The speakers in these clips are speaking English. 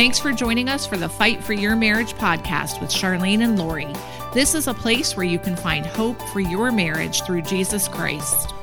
Thanks for joining us for the Fight for Your Marriage podcast with Charlyne and Lori. This is a place where you can find hope for your marriage through Jesus Christ.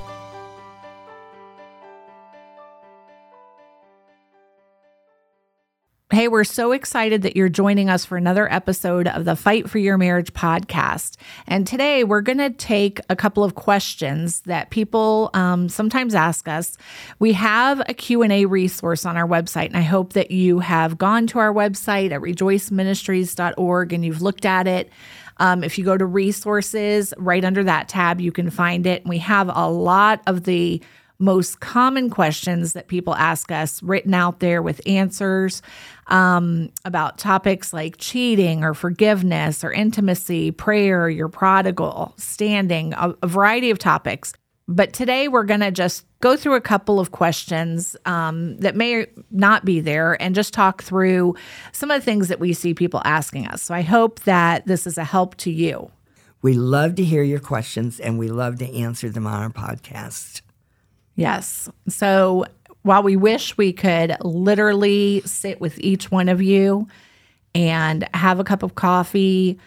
Hey, we're so excited that you're joining us for another episode of the Fight for Your Marriage podcast. And today we're going to take a couple of questions that people um, sometimes ask us. We have a Q&A resource on our website, and I hope that you have gone to our website at rejoiceministries.org and you've looked at it. Um, if you go to resources, right under that tab, you can find it. And we have a lot of the most common questions that people ask us written out there with answers um, about topics like cheating or forgiveness or intimacy, prayer, your prodigal, standing, a, a variety of topics. But today we're going to just go through a couple of questions um, that may not be there and just talk through some of the things that we see people asking us. So I hope that this is a help to you. We love to hear your questions and we love to answer them on our podcast. Yes. So while we wish we could literally sit with each one of you and have a cup of coffee,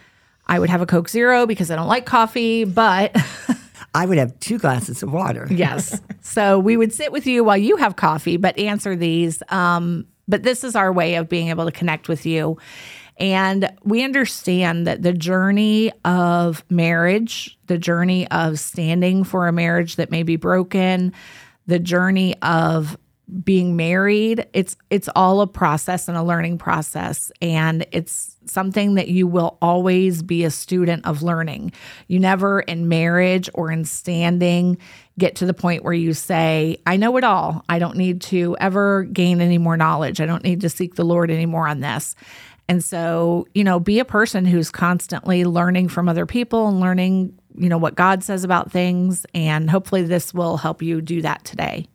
I would have a Coke Zero because I don't like coffee, but. I would have two glasses of water. yes. So we would sit with you while you have coffee, but answer these. Um, but this is our way of being able to connect with you. And we understand that the journey of marriage, the journey of standing for a marriage that may be broken, the journey of being married it's it's all a process and a learning process. And it's something that you will always be a student of learning. You never in marriage or in standing get to the point where you say i know it all. I don't need to ever gain any more knowledge. I don't need to seek the lord anymore on this and so you know be a person who's constantly learning from other people and learning you know, what God says about things. And hopefully, this will help you do that today.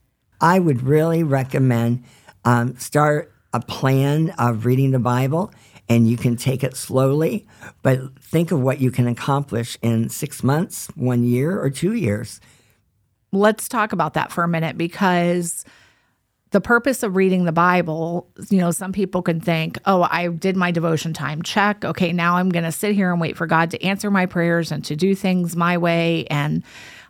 I would really recommend um, start a plan of reading the Bible, and you can take it slowly, but think of what you can accomplish in six months, one year, or two years. Let's talk about that for a minute because the purpose of reading the Bible, you know, some people can think, oh, I did my devotion time, check. Okay, now I'm going to sit here and wait for God to answer my prayers and to do things my way. And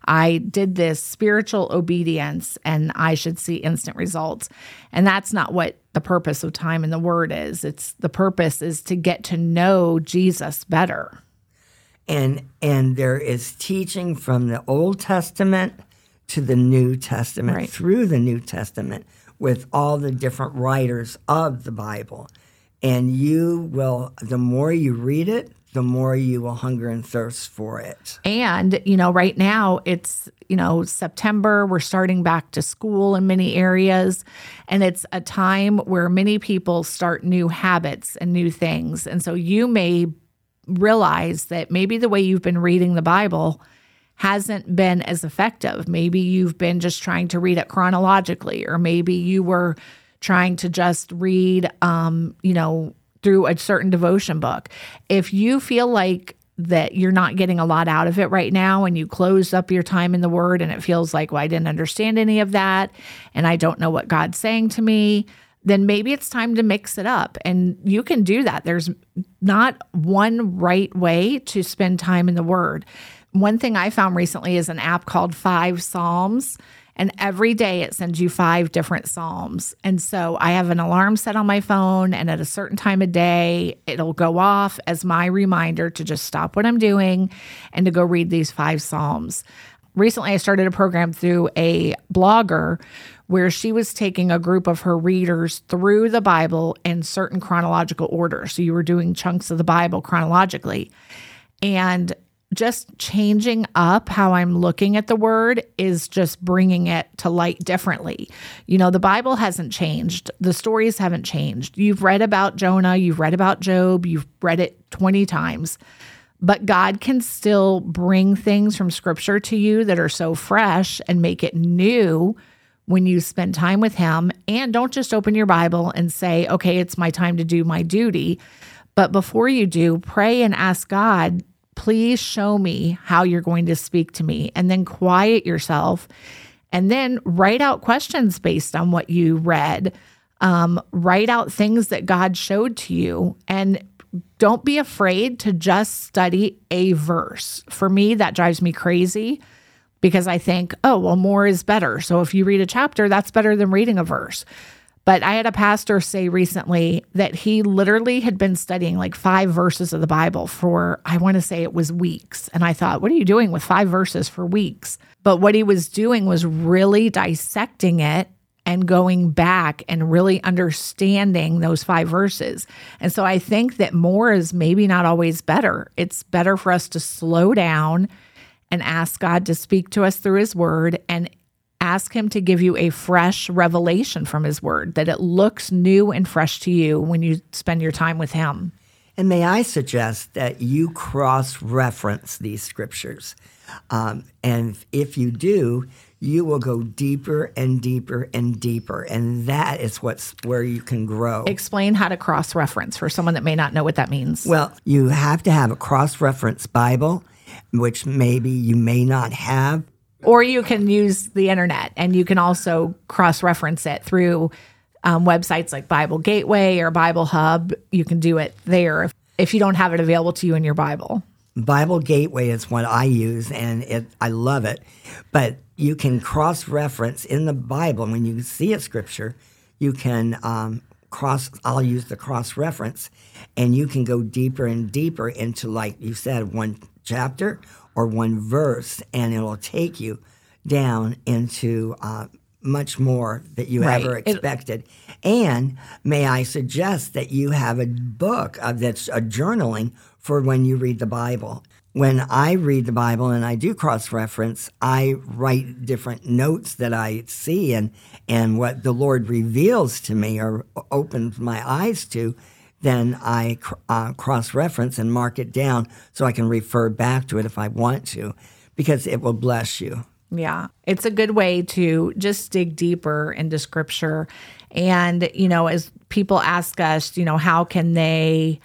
I did this spiritual obedience and I should see instant results. And that's not what the purpose of time in the Word is. It's the purpose is to get to know Jesus better. And and there is teaching from the Old Testament to the New Testament right. through the New Testament with all the different writers of the Bible. And you will, the more you read it, the more you will hunger and thirst for it. And, you know, right now it's, you know, September, we're starting back to school in many areas. And it's a time where many people start new habits and new things. And so you may realize that maybe the way you've been reading the Bible hasn't been as effective. Maybe you've been just trying to read it chronologically, or maybe you were trying to just read, um, you know, through a certain devotion book. If you feel like that you're not getting a lot out of it right now and you close up your time in the word and it feels like, well, I didn't understand any of that and I don't know what God's saying to me, then maybe it's time to mix it up. And you can do that. There's not one right way to spend time in the word. One thing I found recently is an app called Five Psalms. And every day it sends you five different Psalms. And so I have an alarm set on my phone, and at a certain time of day, it'll go off as my reminder to just stop what I'm doing and to go read these five Psalms. Recently, I started a program through a blogger where she was taking a group of her readers through the Bible in certain chronological order. So you were doing chunks of the Bible chronologically. And just changing up how I'm looking at the word is just bringing it to light differently. You know, the Bible hasn't changed, the stories haven't changed. You've read about Jonah, you've read about Job, you've read it 20 times. But God can still bring things from scripture to you that are so fresh and make it new when you spend time with Him. And don't just open your Bible and say, okay, it's my time to do my duty. But before you do, pray and ask God please show me how you're going to speak to me. And then quiet yourself and then write out questions based on what you read. Um, write out things that God showed to you and don't be afraid to just study a verse. For me, that drives me crazy because I think, oh, well, more is better. So if you read a chapter, that's better than reading a verse. But I had a pastor say recently that he literally had been studying like five verses of the Bible for, I want to say it was weeks. And I thought, what are you doing with five verses for weeks? But what he was doing was really dissecting it and going back and really understanding those five verses. And so I think that more is maybe not always better. It's better for us to slow down and ask God to speak to us through his word and ask him to give you a fresh revelation from his word, that it looks new and fresh to you when you spend your time with him. And may I suggest that you cross reference these scriptures? Um, and if you do, you will go deeper and deeper and deeper. And that is what's where you can grow. Explain how to cross reference for someone that may not know what that means. Well, you have to have a cross reference Bible, which maybe you may not have. Or you can use the internet and you can also cross reference it through um, websites like Bible Gateway or Bible Hub. You can do it there if, if you don't have it available to you in your Bible. Bible Gateway is what I use, and it, I love it. But you can cross reference in the Bible when you see a scripture. You can um, cross. I'll use the cross reference, and you can go deeper and deeper into, like you said, one chapter or one verse, and it'll take you down into uh, much more that you right. ever expected. It, and may I suggest that you have a book of that's a journaling for when you read the Bible. When I read the Bible and I do cross reference, I write different notes that I see and, and what the Lord reveals to me or opens my eyes to. Then I uh, cross reference and mark it down so I can refer back to it if I want to, because it will bless you. Yeah, it's a good way to just dig deeper into scripture. And, you know, as people ask us, you know, how can they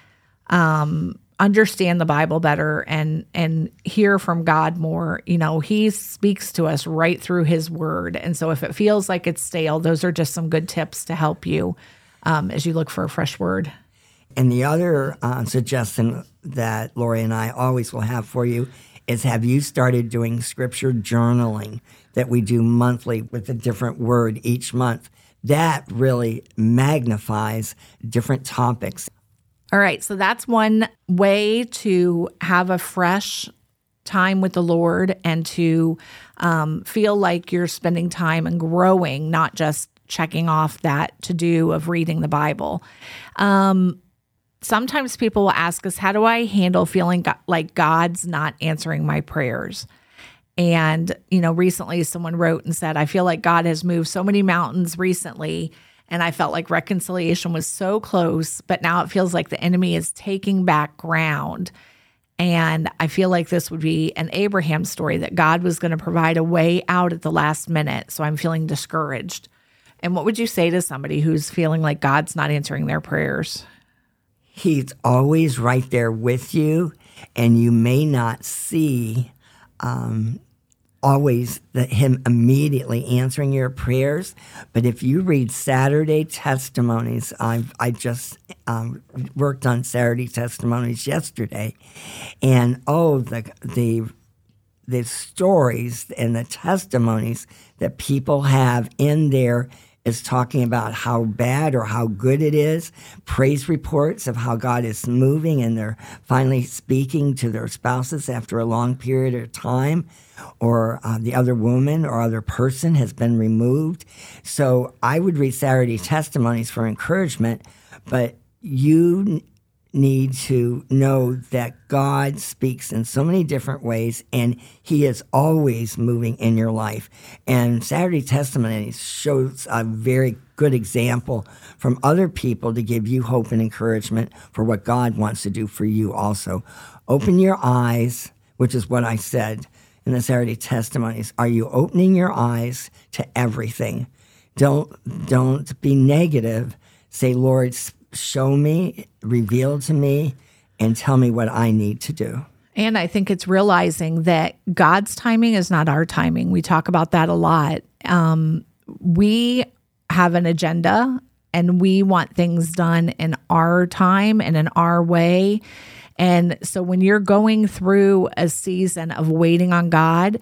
um, understand the Bible better and and hear from God more. You know, he speaks to us right through his word. And so if it feels like it's stale, those are just some good tips to help you um, as you look for a fresh word. And the other uh, suggestion that Lori and I always will have for you is have you started doing scripture journaling that we do monthly with a different word each month? That really magnifies different topics all right. So that's one way to have a fresh time with the Lord and to um, feel like you're spending time and growing, not just checking off that to do of reading the Bible. Um, sometimes people will ask us, How do I handle feeling go- like God's not answering my prayers? And, you know, recently someone wrote and said, I feel like God has moved so many mountains recently and I felt like reconciliation was so close, but now it feels like the enemy is taking back ground. And I feel like this would be an Abraham story that God was going to provide a way out at the last minute. So I'm feeling discouraged. And what would you say to somebody who's feeling like God's not answering their prayers? He's always right there with you, and you may not see um, always the, him immediately answering your prayers. But if you read Saturday testimonies, I've, I just um, worked on Saturday testimonies yesterday, and oh the the the stories and the testimonies that people have in there is talking about how bad or how good it is, praise reports of how God is moving and they're finally speaking to their spouses after a long period of time, or uh, the other woman or other person has been removed. So I would read Saturday testimonies for encouragement, but you need to know that God speaks in so many different ways and he is always moving in your life. And Saturday Testimonies shows a very good example from other people to give you hope and encouragement for what God wants to do for you also. Open your eyes, which is what I said in the Saturday Testimonies. Are you opening your eyes to everything? Don't don't be negative. Say, Lord, show me, reveal to me, and tell me what I need to do. And I think it's realizing that God's timing is not our timing. We talk about that a lot. Um, we have an agenda and we want things done in our time and in our way. And so when you're going through a season of waiting on God,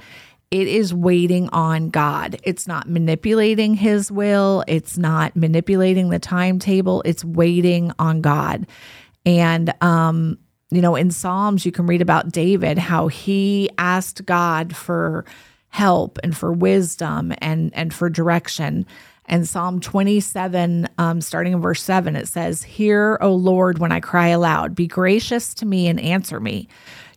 it is waiting on God. It's not manipulating his will, it's not manipulating the timetable, it's waiting on God. And um you know, in Psalms you can read about David how he asked God for help and for wisdom and and for direction. And Psalm 27, um, starting in verse 7, it says, Hear, O Lord, when I cry aloud. Be gracious to me and answer me.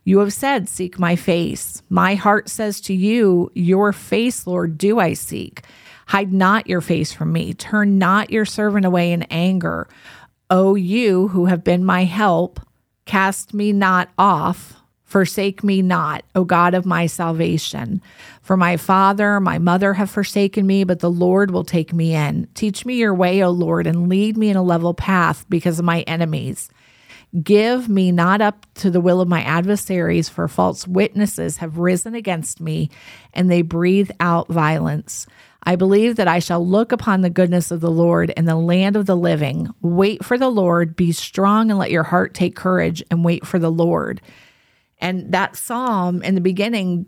You have said, Seek my face. My heart says to you, Your face, Lord, do I seek. Hide not your face from me. Turn not your servant away in anger. O you who have been my help, cast me not off. Forsake me not, O God of my salvation. For my father, my mother have forsaken me, but the Lord will take me in. Teach me your way, O Lord, and lead me in a level path because of my enemies. Give me not up to the will of my adversaries, for false witnesses have risen against me, and they breathe out violence. I believe that I shall look upon the goodness of the Lord in the land of the living. Wait for the Lord, be strong, and let your heart take courage, and wait for the Lord. And that psalm in the beginning,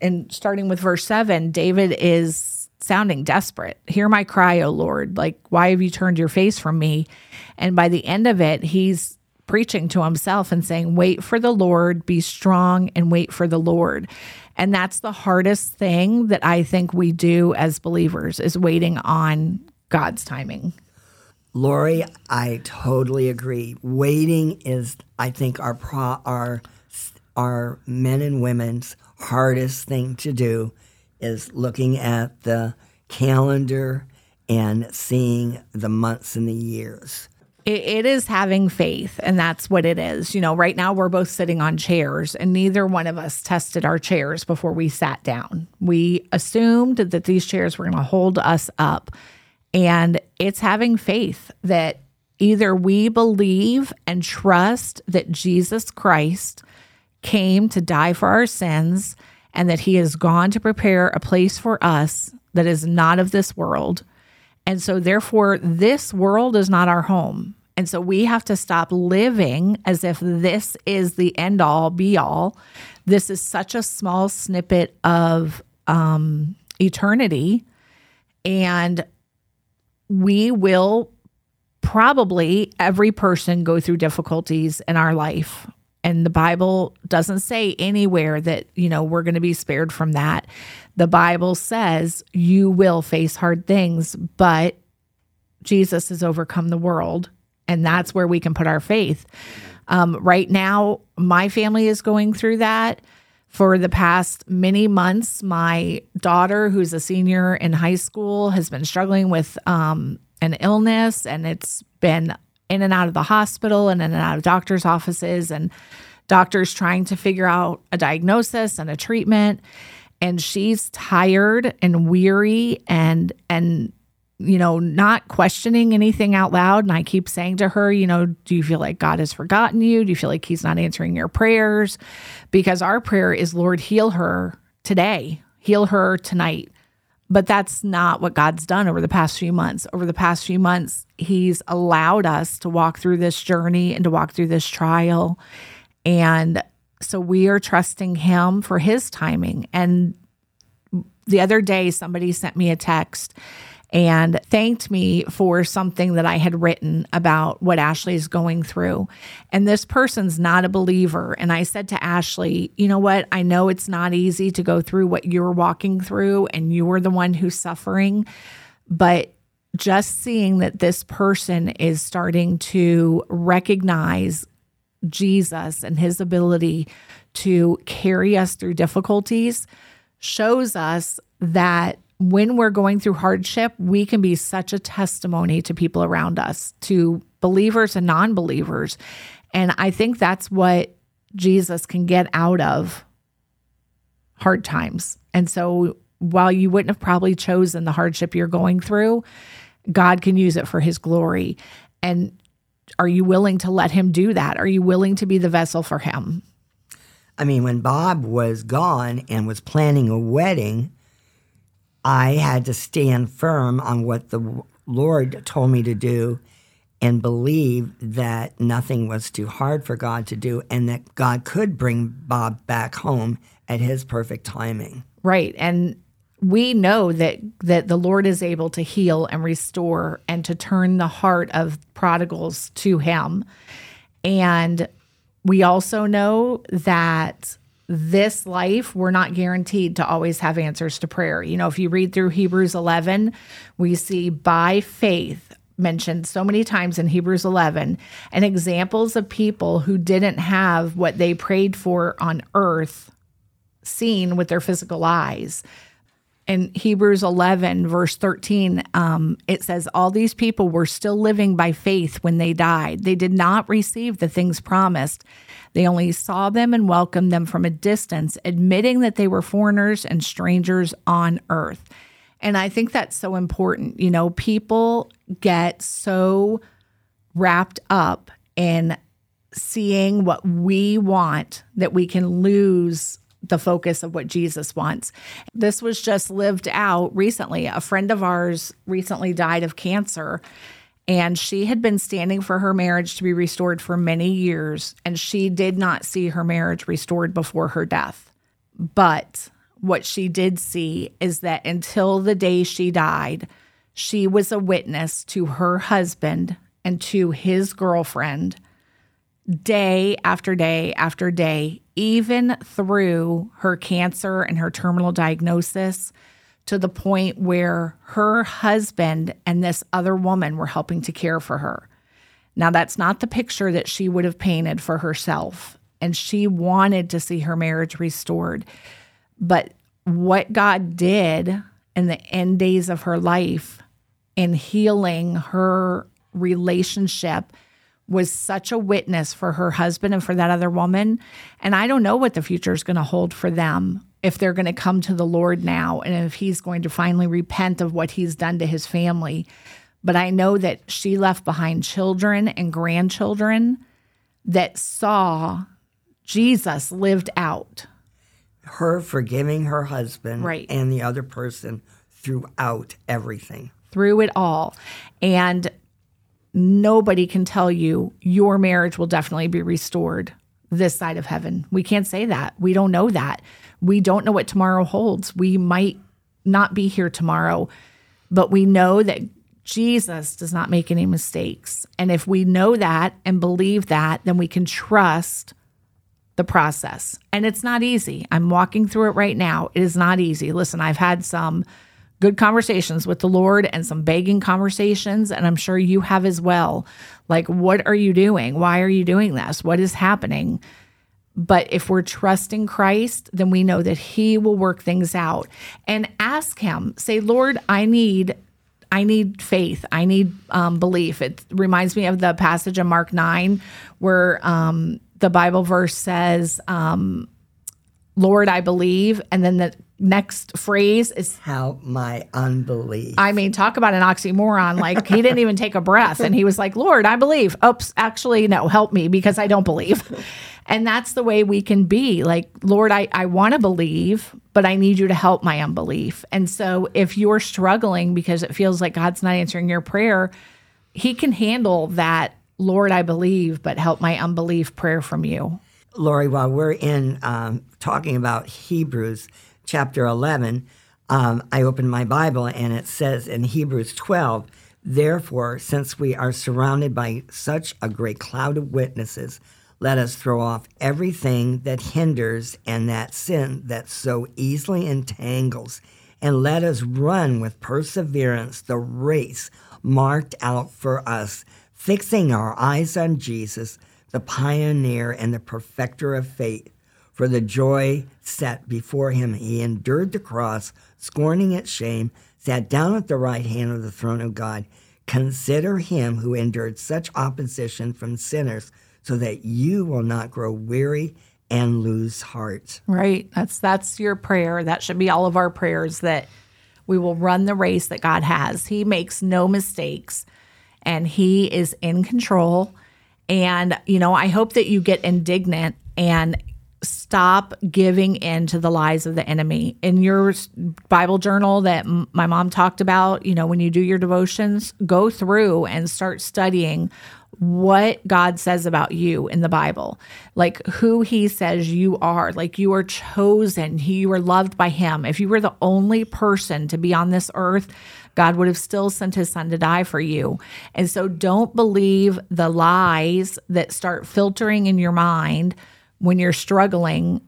and starting with verse seven, David is sounding desperate. Hear my cry, O Lord. Like, why have you turned your face from me? And by the end of it, he's preaching to himself and saying, Wait for the Lord, be strong, and wait for the Lord. And that's the hardest thing that I think we do as believers is waiting on God's timing. Lori, I totally agree. Waiting is, I think, our pro, our our men and women's hardest thing to do is looking at the calendar and seeing the months and the years. It, it is having faith, and that's what it is. You know, right now we're both sitting on chairs, and neither one of us tested our chairs before we sat down. We assumed that these chairs were going to hold us up, and it's having faith that either we believe and trust that Jesus Christ came to die for our sins and that he has gone to prepare a place for us that is not of this world. And so, therefore, this world is not our home. And so, we have to stop living as if this is the end all be all. This is such a small snippet of um, eternity. And we will probably, every person, go through difficulties in our life and the Bible doesn't say anywhere that, you know, we're going to be spared from that. The Bible says you will face hard things, but Jesus has overcome the world. And that's where we can put our faith. Um, right now, my family is going through that. For the past many months, my daughter, who's a senior in high school, has been struggling with um, an illness, and it's been in and out of the hospital and in and out of doctors' offices and doctors trying to figure out a diagnosis and a treatment. And she's tired and weary and and you know not questioning anything out loud. And i keep saying to her you know do you feel like god has forgotten you? Do you feel like he's not answering your prayers? Because our prayer is lord heal her today. Heal her tonight but that's not what God's done over the past few months. Over the past few months, He's allowed us to walk through this journey and to walk through this trial. And so we are trusting Him for His timing. And the other day, somebody sent me a text and thanked me for something that I had written about what Ashley is going through. And this person's not a believer. And I said to Ashley, you know what? I know it's not easy to go through what you're walking through, and you're the one who's suffering. But just seeing that this person is starting to recognize Jesus and his ability to carry us through difficulties shows us that when we're going through hardship, we can be such a testimony to people around us, to believers and non believers. And I think that's what Jesus can get out of hard times. And so while you wouldn't have probably chosen the hardship you're going through, God can use it for his glory. And are you willing to let him do that? Are you willing to be the vessel for him? I mean, when Bob was gone and was planning a wedding, I had to stand firm on what the Lord told me to do and believe that nothing was too hard for God to do and that God could bring Bob back home at his perfect timing. Right. And we know that that the Lord is able to heal and restore and to turn the heart of prodigals to him. And we also know that this life, we're not guaranteed to always have answers to prayer. You know, if you read through Hebrews 11, we see by faith mentioned so many times in Hebrews 11 and examples of people who didn't have what they prayed for on earth seen with their physical eyes. In Hebrews 11, verse 13, um, it says, All these people were still living by faith when they died. They did not receive the things promised. They only saw them and welcomed them from a distance, admitting that they were foreigners and strangers on earth. And I think that's so important. You know, people get so wrapped up in seeing what we want that we can lose the focus of what Jesus wants. This was just lived out recently. A friend of ours recently died of cancer, and she had been standing for her marriage to be restored for many years, and she did not see her marriage restored before her death. But what she did see is that until the day she died, she was a witness to her husband and to his girlfriend day after day after day, even through her cancer and her terminal diagnosis, to the point where her husband and this other woman were helping to care for her. Now, that's not the picture that she would have painted for herself. And she wanted to see her marriage restored. But what God did in the end days of her life in healing her relationship was such a witness for her husband and for that other woman. And I don't know what the future is going to hold for them if they're going to come to the Lord now and if he's going to finally repent of what he's done to his family. But I know that she left behind children and grandchildren that saw Jesus lived out. Her forgiving her husband right. and the other person throughout everything. Through it all. And nobody can tell you your marriage will definitely be restored this side of heaven. We can't say that. We don't know that. We don't know what tomorrow holds. We might not be here tomorrow, but we know that Jesus does not make any mistakes. And if we know that and believe that, then we can trust the process. And it's not easy. I'm walking through it right now. It is not easy. Listen, I've had some good conversations with the Lord and some begging conversations. And I'm sure you have as well. Like, what are you doing? Why are you doing this? What is happening? But if we're trusting Christ, then we know that He will work things out and ask Him, say, Lord, I need. I need faith. I need um, belief. It reminds me of the passage in Mark 9 where um, the Bible verse says, um, Lord, I believe. And then the next phrase is help my unbelief. I mean, talk about an oxymoron. Like he didn't even take a breath and he was like, Lord, I believe. Oops, actually, no, help me because I don't believe. And that's the way we can be like, Lord, I, I want to believe, but I need you to help my unbelief. And so if you're struggling because it feels like God's not answering your prayer, he can handle that, Lord, I believe, but help my unbelief prayer from you. Lori, while we're in um, talking about Hebrews, chapter 11, um, I opened my Bible and it says in Hebrews 12, Therefore, since we are surrounded by such a great cloud of witnesses, let us throw off everything that hinders and that sin that so easily entangles, and let us run with perseverance the race marked out for us, fixing our eyes on Jesus, the pioneer and the perfecter of faith for the joy set before him, he endured the cross, scorning its shame, sat down at the right hand of the throne of God. Consider him who endured such opposition from sinners, so that you will not grow weary and lose heart. Right. That's that's your prayer. That should be all of our prayers that we will run the race that God has. He makes no mistakes and he is in control. And you know, I hope that you get indignant and stop giving in to the lies of the enemy. In your Bible journal that m- my mom talked about, you know, when you do your devotions, go through and start studying what God says about you in the Bible, like who He says you are, like you are chosen, you are loved by Him. If you were the only person to be on this earth, God would have still sent His Son to die for you. And so don't believe the lies that start filtering in your mind when you're struggling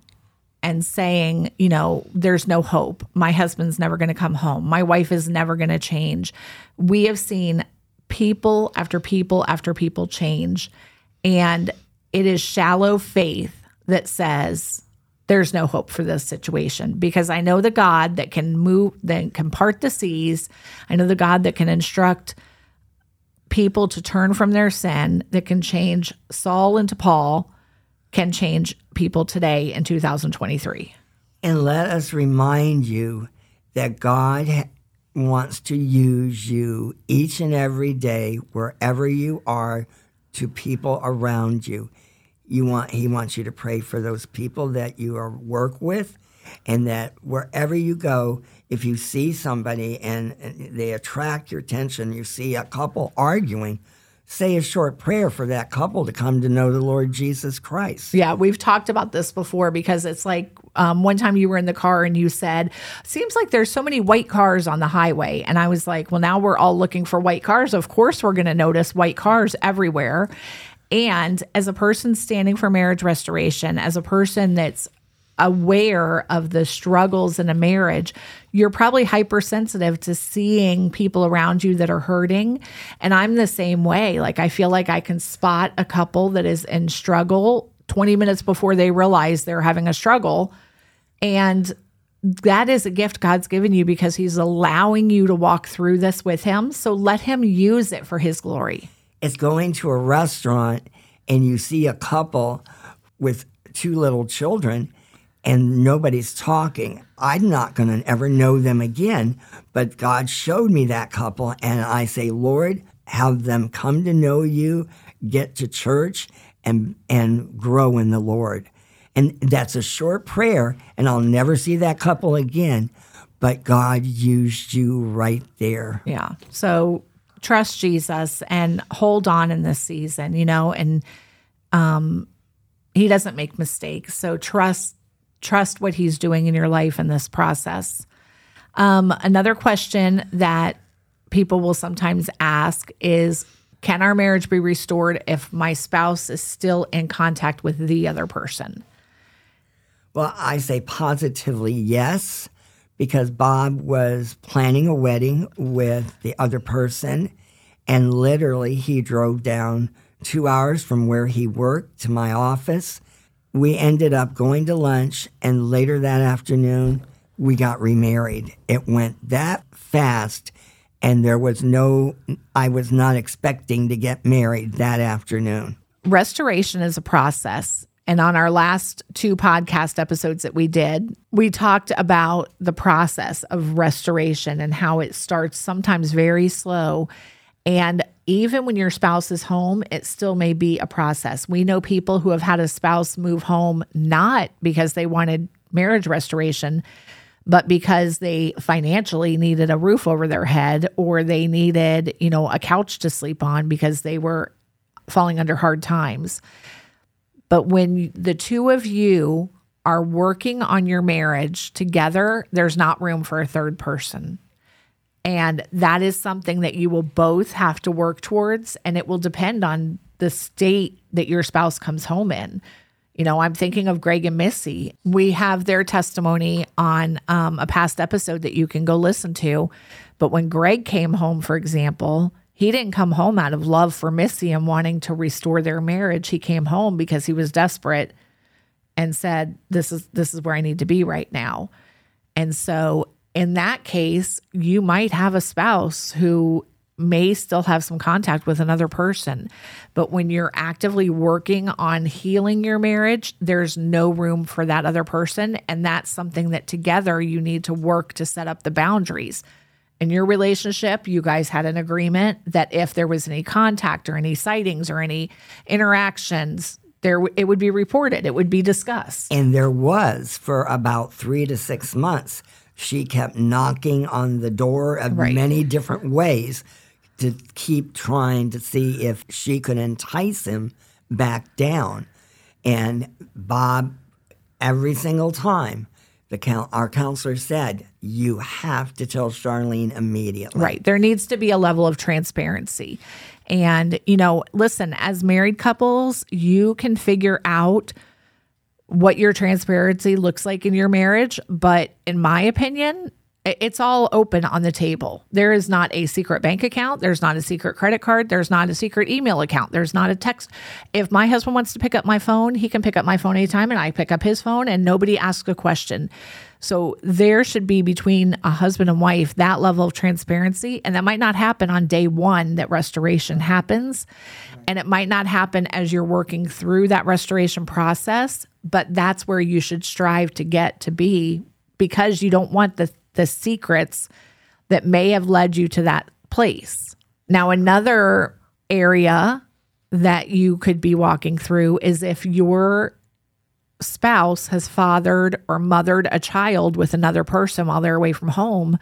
and saying, you know, there's no hope. My husband's never going to come home. My wife is never going to change. We have seen people after people after people change. And it is shallow faith that says, there's no hope for this situation because I know the God that can move, that can part the seas. I know the God that can instruct people to turn from their sin, that can change Saul into Paul, can change people today in 2023. And let us remind you that God wants to use you each and every day, wherever you are, to people around you. You want he wants you to pray for those people that you are work with, and that wherever you go, if you see somebody and, and they attract your attention, you see a couple arguing, say a short prayer for that couple to come to know the Lord Jesus Christ. Yeah, we've talked about this before because it's like um, one time you were in the car and you said, Seems like there's so many white cars on the highway. And I was like, Well, now we're all looking for white cars. Of course, we're going to notice white cars everywhere. And as a person standing for marriage restoration, as a person that's aware of the struggles in a marriage, you're probably hypersensitive to seeing people around you that are hurting. And I'm the same way. Like, I feel like I can spot a couple that is in struggle 20 minutes before they realize they're having a struggle. And that is a gift God's given you because He's allowing you to walk through this with Him. So let Him use it for His glory. It's going to a restaurant and you see a couple with two little children and nobody's talking, I'm not going to ever know them again. But God showed me that couple, and I say, Lord, have them come to know you, get to church, and and grow in the Lord. And that's a short prayer, and I'll never see that couple again. But God used you right there. Yeah. So trust Jesus and hold on in this season, you know, and um he doesn't make mistakes. So trust trust what he's doing in your life in this process. Um, another question that people will sometimes ask is Can our marriage be restored if my spouse is still in contact with the other person? Well, I say positively yes, because Bob was planning a wedding with the other person, and literally he drove down two hours from where he worked to my office we ended up going to lunch, and later that afternoon, we got remarried. It went that fast, and there was no, I was not expecting to get married that afternoon. Restoration is a process. And on our last two podcast episodes that we did, we talked about the process of restoration and how it starts sometimes very slow. And even when your spouse is home, it still may be a process. We know people who have had a spouse move home not because they wanted marriage restoration, but because they financially needed a roof over their head or they needed, you know, a couch to sleep on because they were falling under hard times. But when the two of you are working on your marriage together, there's not room for a third person. And that is something that you will both have to work towards, and it will depend on the state that your spouse comes home in. You know, I'm thinking of Greg and Missy. We have their testimony on um, a past episode that you can go listen to. But when Greg came home, for example, he didn't come home out of love for Missy and wanting to restore their marriage. He came home because he was desperate and said, "This is this is where I need to be right now." And so in that case, you might have a spouse who may still have some contact with another person. But when you're actively working on healing your marriage, there's no room for that other person. And that's something that together you need to work to set up the boundaries. In your relationship, you guys had an agreement that if there was any contact or any sightings or any interactions, there it would be reported it would be discussed and there was for about three to six months she kept knocking on the door of right. many different ways to keep trying to see if she could entice him back down and bob every single time the our counselor said you have to tell charlyne immediately right there needs to be a level of transparency and, you know, listen, as married couples, you can figure out what your transparency looks like in your marriage. But in my opinion, it's all open on the table. There is not a secret bank account. There's not a secret credit card. There's not a secret email account. There's not a text. If my husband wants to pick up my phone, he can pick up my phone anytime and I pick up his phone and nobody asks a question. So there should be between a husband and wife that level of transparency. And that might not happen on day one that restoration happens. And it might not happen as you're working through that restoration process, but that's where you should strive to get to be because you don't want the, the secrets that may have led you to that place. Now, another area that you could be walking through is if you're spouse has fathered or mothered a child with another person while they're away from home,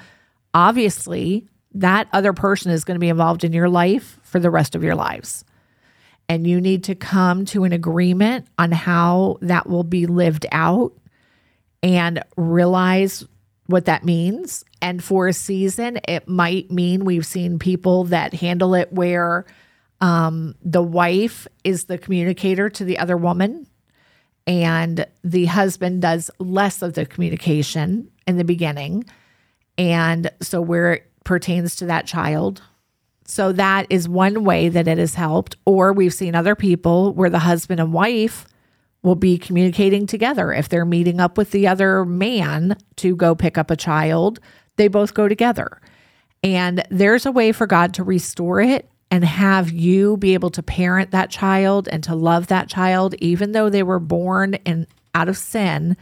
obviously that other person is going to be involved in your life for the rest of your lives. And you need to come to an agreement on how that will be lived out and realize what that means. And for a season, it might mean we've seen people that handle it where um, the wife is the communicator to the other woman and the husband does less of the communication in the beginning. And so, where it pertains to that child. So, that is one way that it has helped. Or we've seen other people where the husband and wife will be communicating together. If they're meeting up with the other man to go pick up a child, they both go together. And there's a way for God to restore it and have you be able to parent that child and to love that child, even though they were born in out of sin.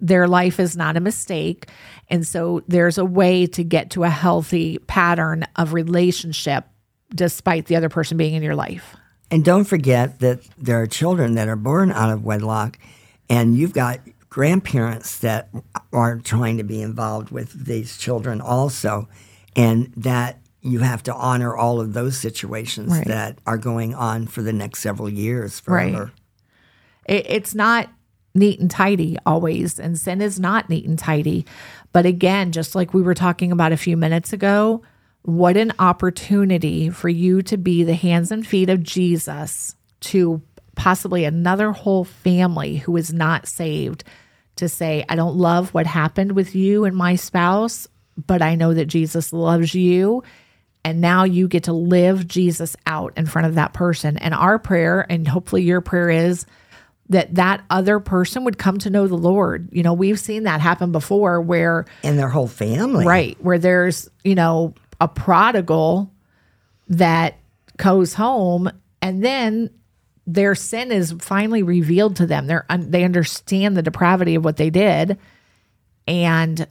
Their life is not a mistake. And so there's a way to get to a healthy pattern of relationship despite the other person being in your life. And don't forget that there are children that are born out of wedlock, and you've got grandparents that are trying to be involved with these children also. And that you have to honor all of those situations right. that are going on for the next several years forever. Right. It, it's not neat and tidy always, and sin is not neat and tidy. But again, just like we were talking about a few minutes ago, what an opportunity for you to be the hands and feet of Jesus to possibly another whole family who is not saved to say, I don't love what happened with you and my spouse, but I know that Jesus loves you and now you get to live Jesus out in front of that person. And our prayer, and hopefully your prayer is that that other person would come to know the Lord. You know, we've seen that happen before where and their whole family. Right, where there's, you know, a prodigal that goes home and then their sin is finally revealed to them. They're they understand the depravity of what they did and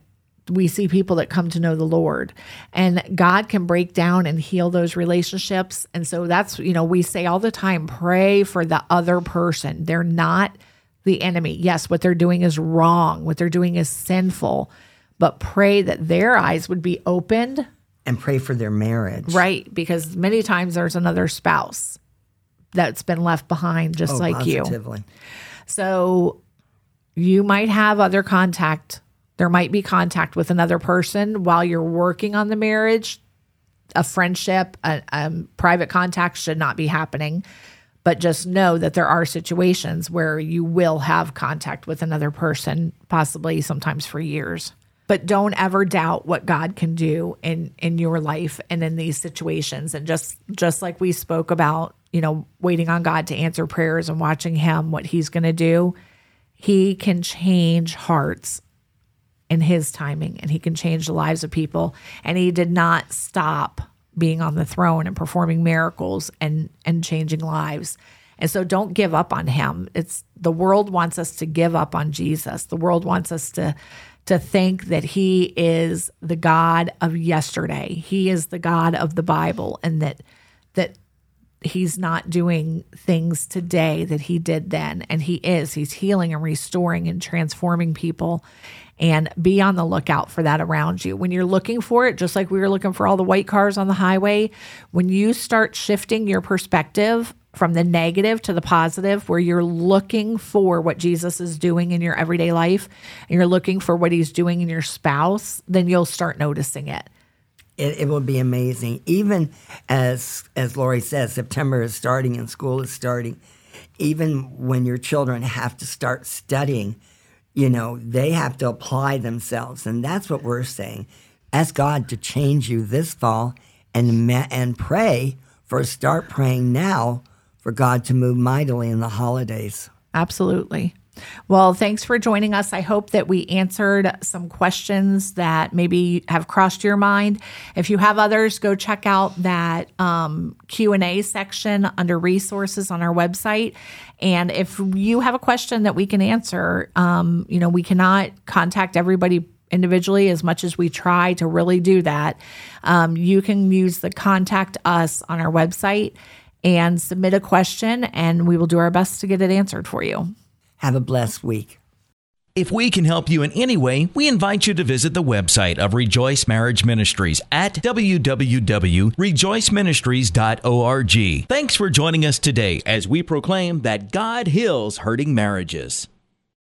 we see people that come to know the Lord and God can break down and heal those relationships. And so that's, you know, we say all the time pray for the other person. They're not the enemy. Yes, what they're doing is wrong, what they're doing is sinful, but pray that their eyes would be opened. And pray for their marriage. Right. Because many times there's another spouse that's been left behind, just oh, like positively. you. So you might have other contact there might be contact with another person while you're working on the marriage. A friendship, a, a private contact should not be happening. But just know that there are situations where you will have contact with another person, possibly sometimes for years. But don't ever doubt what God can do in in your life and in these situations. And just just like we spoke about, you know, waiting on God to answer prayers and watching Him, what He's going to do, He can change hearts in his timing and he can change the lives of people. And he did not stop being on the throne and performing miracles and and changing lives. And so don't give up on him. It's the world wants us to give up on jesus. The world wants us to to think that he is the god of yesterday he is the god of the bible and that that he's not doing things today that he did then. And he is. He's healing and restoring and transforming people. And be on the lookout for that around you. When you're looking for it, just like we were looking for all the white cars on the highway, when you start shifting your perspective from the negative to the positive, where you're looking for what Jesus is doing in your everyday life and you're looking for what he's doing in your spouse, then you'll start noticing it. It, it will be amazing. Even as as Lori says, September is starting and school is starting. Even when your children have to start studying, you know, they have to apply themselves, and that's what we're saying. Ask God to change you this fall, and and pray for start praying now for God to move mightily in the holidays. Absolutely. Well, thanks for joining us. I hope that we answered some questions that maybe have crossed your mind. If you have others, go check out that um, Q and A section under resources on our website. And if you have a question that we can answer, um, you know, we cannot contact everybody individually as much as we try to really do that. Um, you can use the contact us on our website and submit a question, and we will do our best to get it answered for you. Have a blessed week. If we can help you in any way, we invite you to visit the website of Rejoice Marriage Ministries at www.rejoiceministries.org. Thanks for joining us today as we proclaim that God heals hurting marriages.